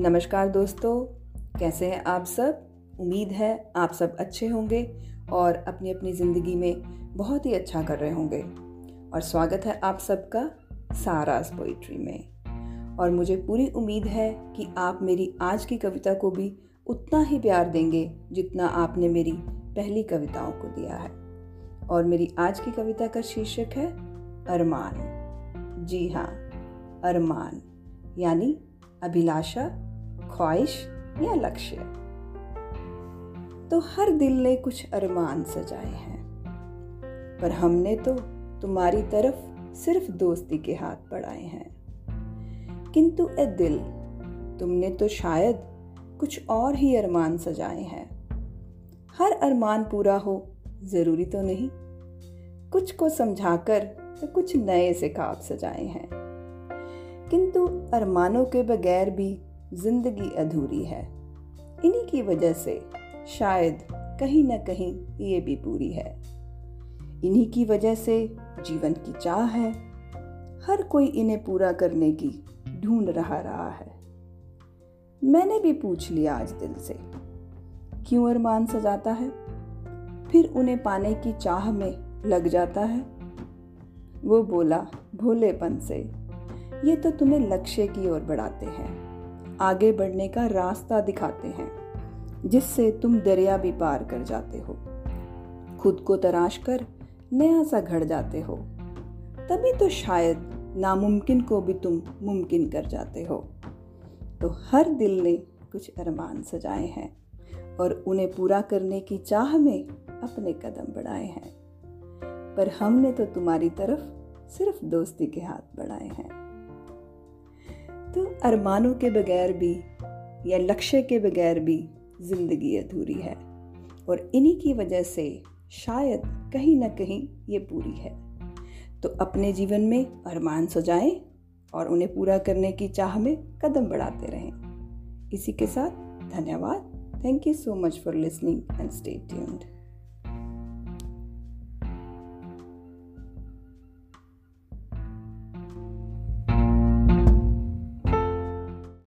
नमस्कार दोस्तों, कैसे हैं आप सब? उम्मीद है आप सब अच्छे होंगे और अपनी अपनी ज़िंदगी में बहुत ही अच्छा कर रहे होंगे। और स्वागत है आप सबका सारास पोइट्री में। और मुझे पूरी उम्मीद है कि आप मेरी आज की कविता को भी उतना ही प्यार देंगे जितना आपने मेरी पहली कविताओं को दिया है। और मेरी आज की कविता का शीर्षक है अरमान। जी हाँ अरमान, यानी अभिलाषा, ख्वाहिश या लक्ष्य। तो हर दिल ने कुछ अरमान सजाए हैं। पर हमने तो तुम्हारी तरफ़ सिर्फ़ दोस्ती के हाथ बढ़ाए हैं। किंतु ए दिल, तुमने तो शायद कुछ और ही अरमान सजाए हैं। हर अरमान पूरा हो, ज़रूरी तो नहीं। कुछ को समझाकर तो कुछ नए से खाब सजाए हैं। किंतु अरमानों के बगैर भी ज़िंदगी अधूरी है। इन्हीं की वजह से शायद कहीं ना कहीं ये भी पूरी है। इन्हीं की वजह से जीवन की चाह है। हर कोई इन्हें पूरा करने की ढूंढ रहा रहा है। मैंने भी पूछ लिया आज दिल से, क्यों अरमान सजाता है? फिर उन्हें पाने की चाह में लग जाता है? वो बोला भोलेपन से। ये तो तुम्हें लक्ष्य की ओर बढ़ाते हैं। आगे बढ़ने का रास्ता दिखाते हैं, जिससे तुम दरिया भी पार कर जाते हो। खुद को तराश कर नया सा घड़ जाते हो। तभी तो शायद नामुमकिन को भी तुम मुमकिन कर जाते हो। तो हर दिल ने कुछ अरमान सजाए हैं और उन्हें पूरा करने की चाह में अपने कदम बढ़ाए हैं। पर हमने तो तुम्हारी तरफ़ सिर्फ़ दोस्ती के हाथ बढ़ाए हैं। तो अरमानों के बगैर भी या लक्ष्य के बगैर भी ज़िंदगी अधूरी है। और इन्हीं की वजह से शायद कहीं ना कहीं ये पूरी है। तो अपने जीवन में अरमान सजाएँ और उन्हें पूरा करने की चाह में कदम बढ़ाते रहें। इसी के साथ धन्यवाद। Thank you so much for listening and stay tuned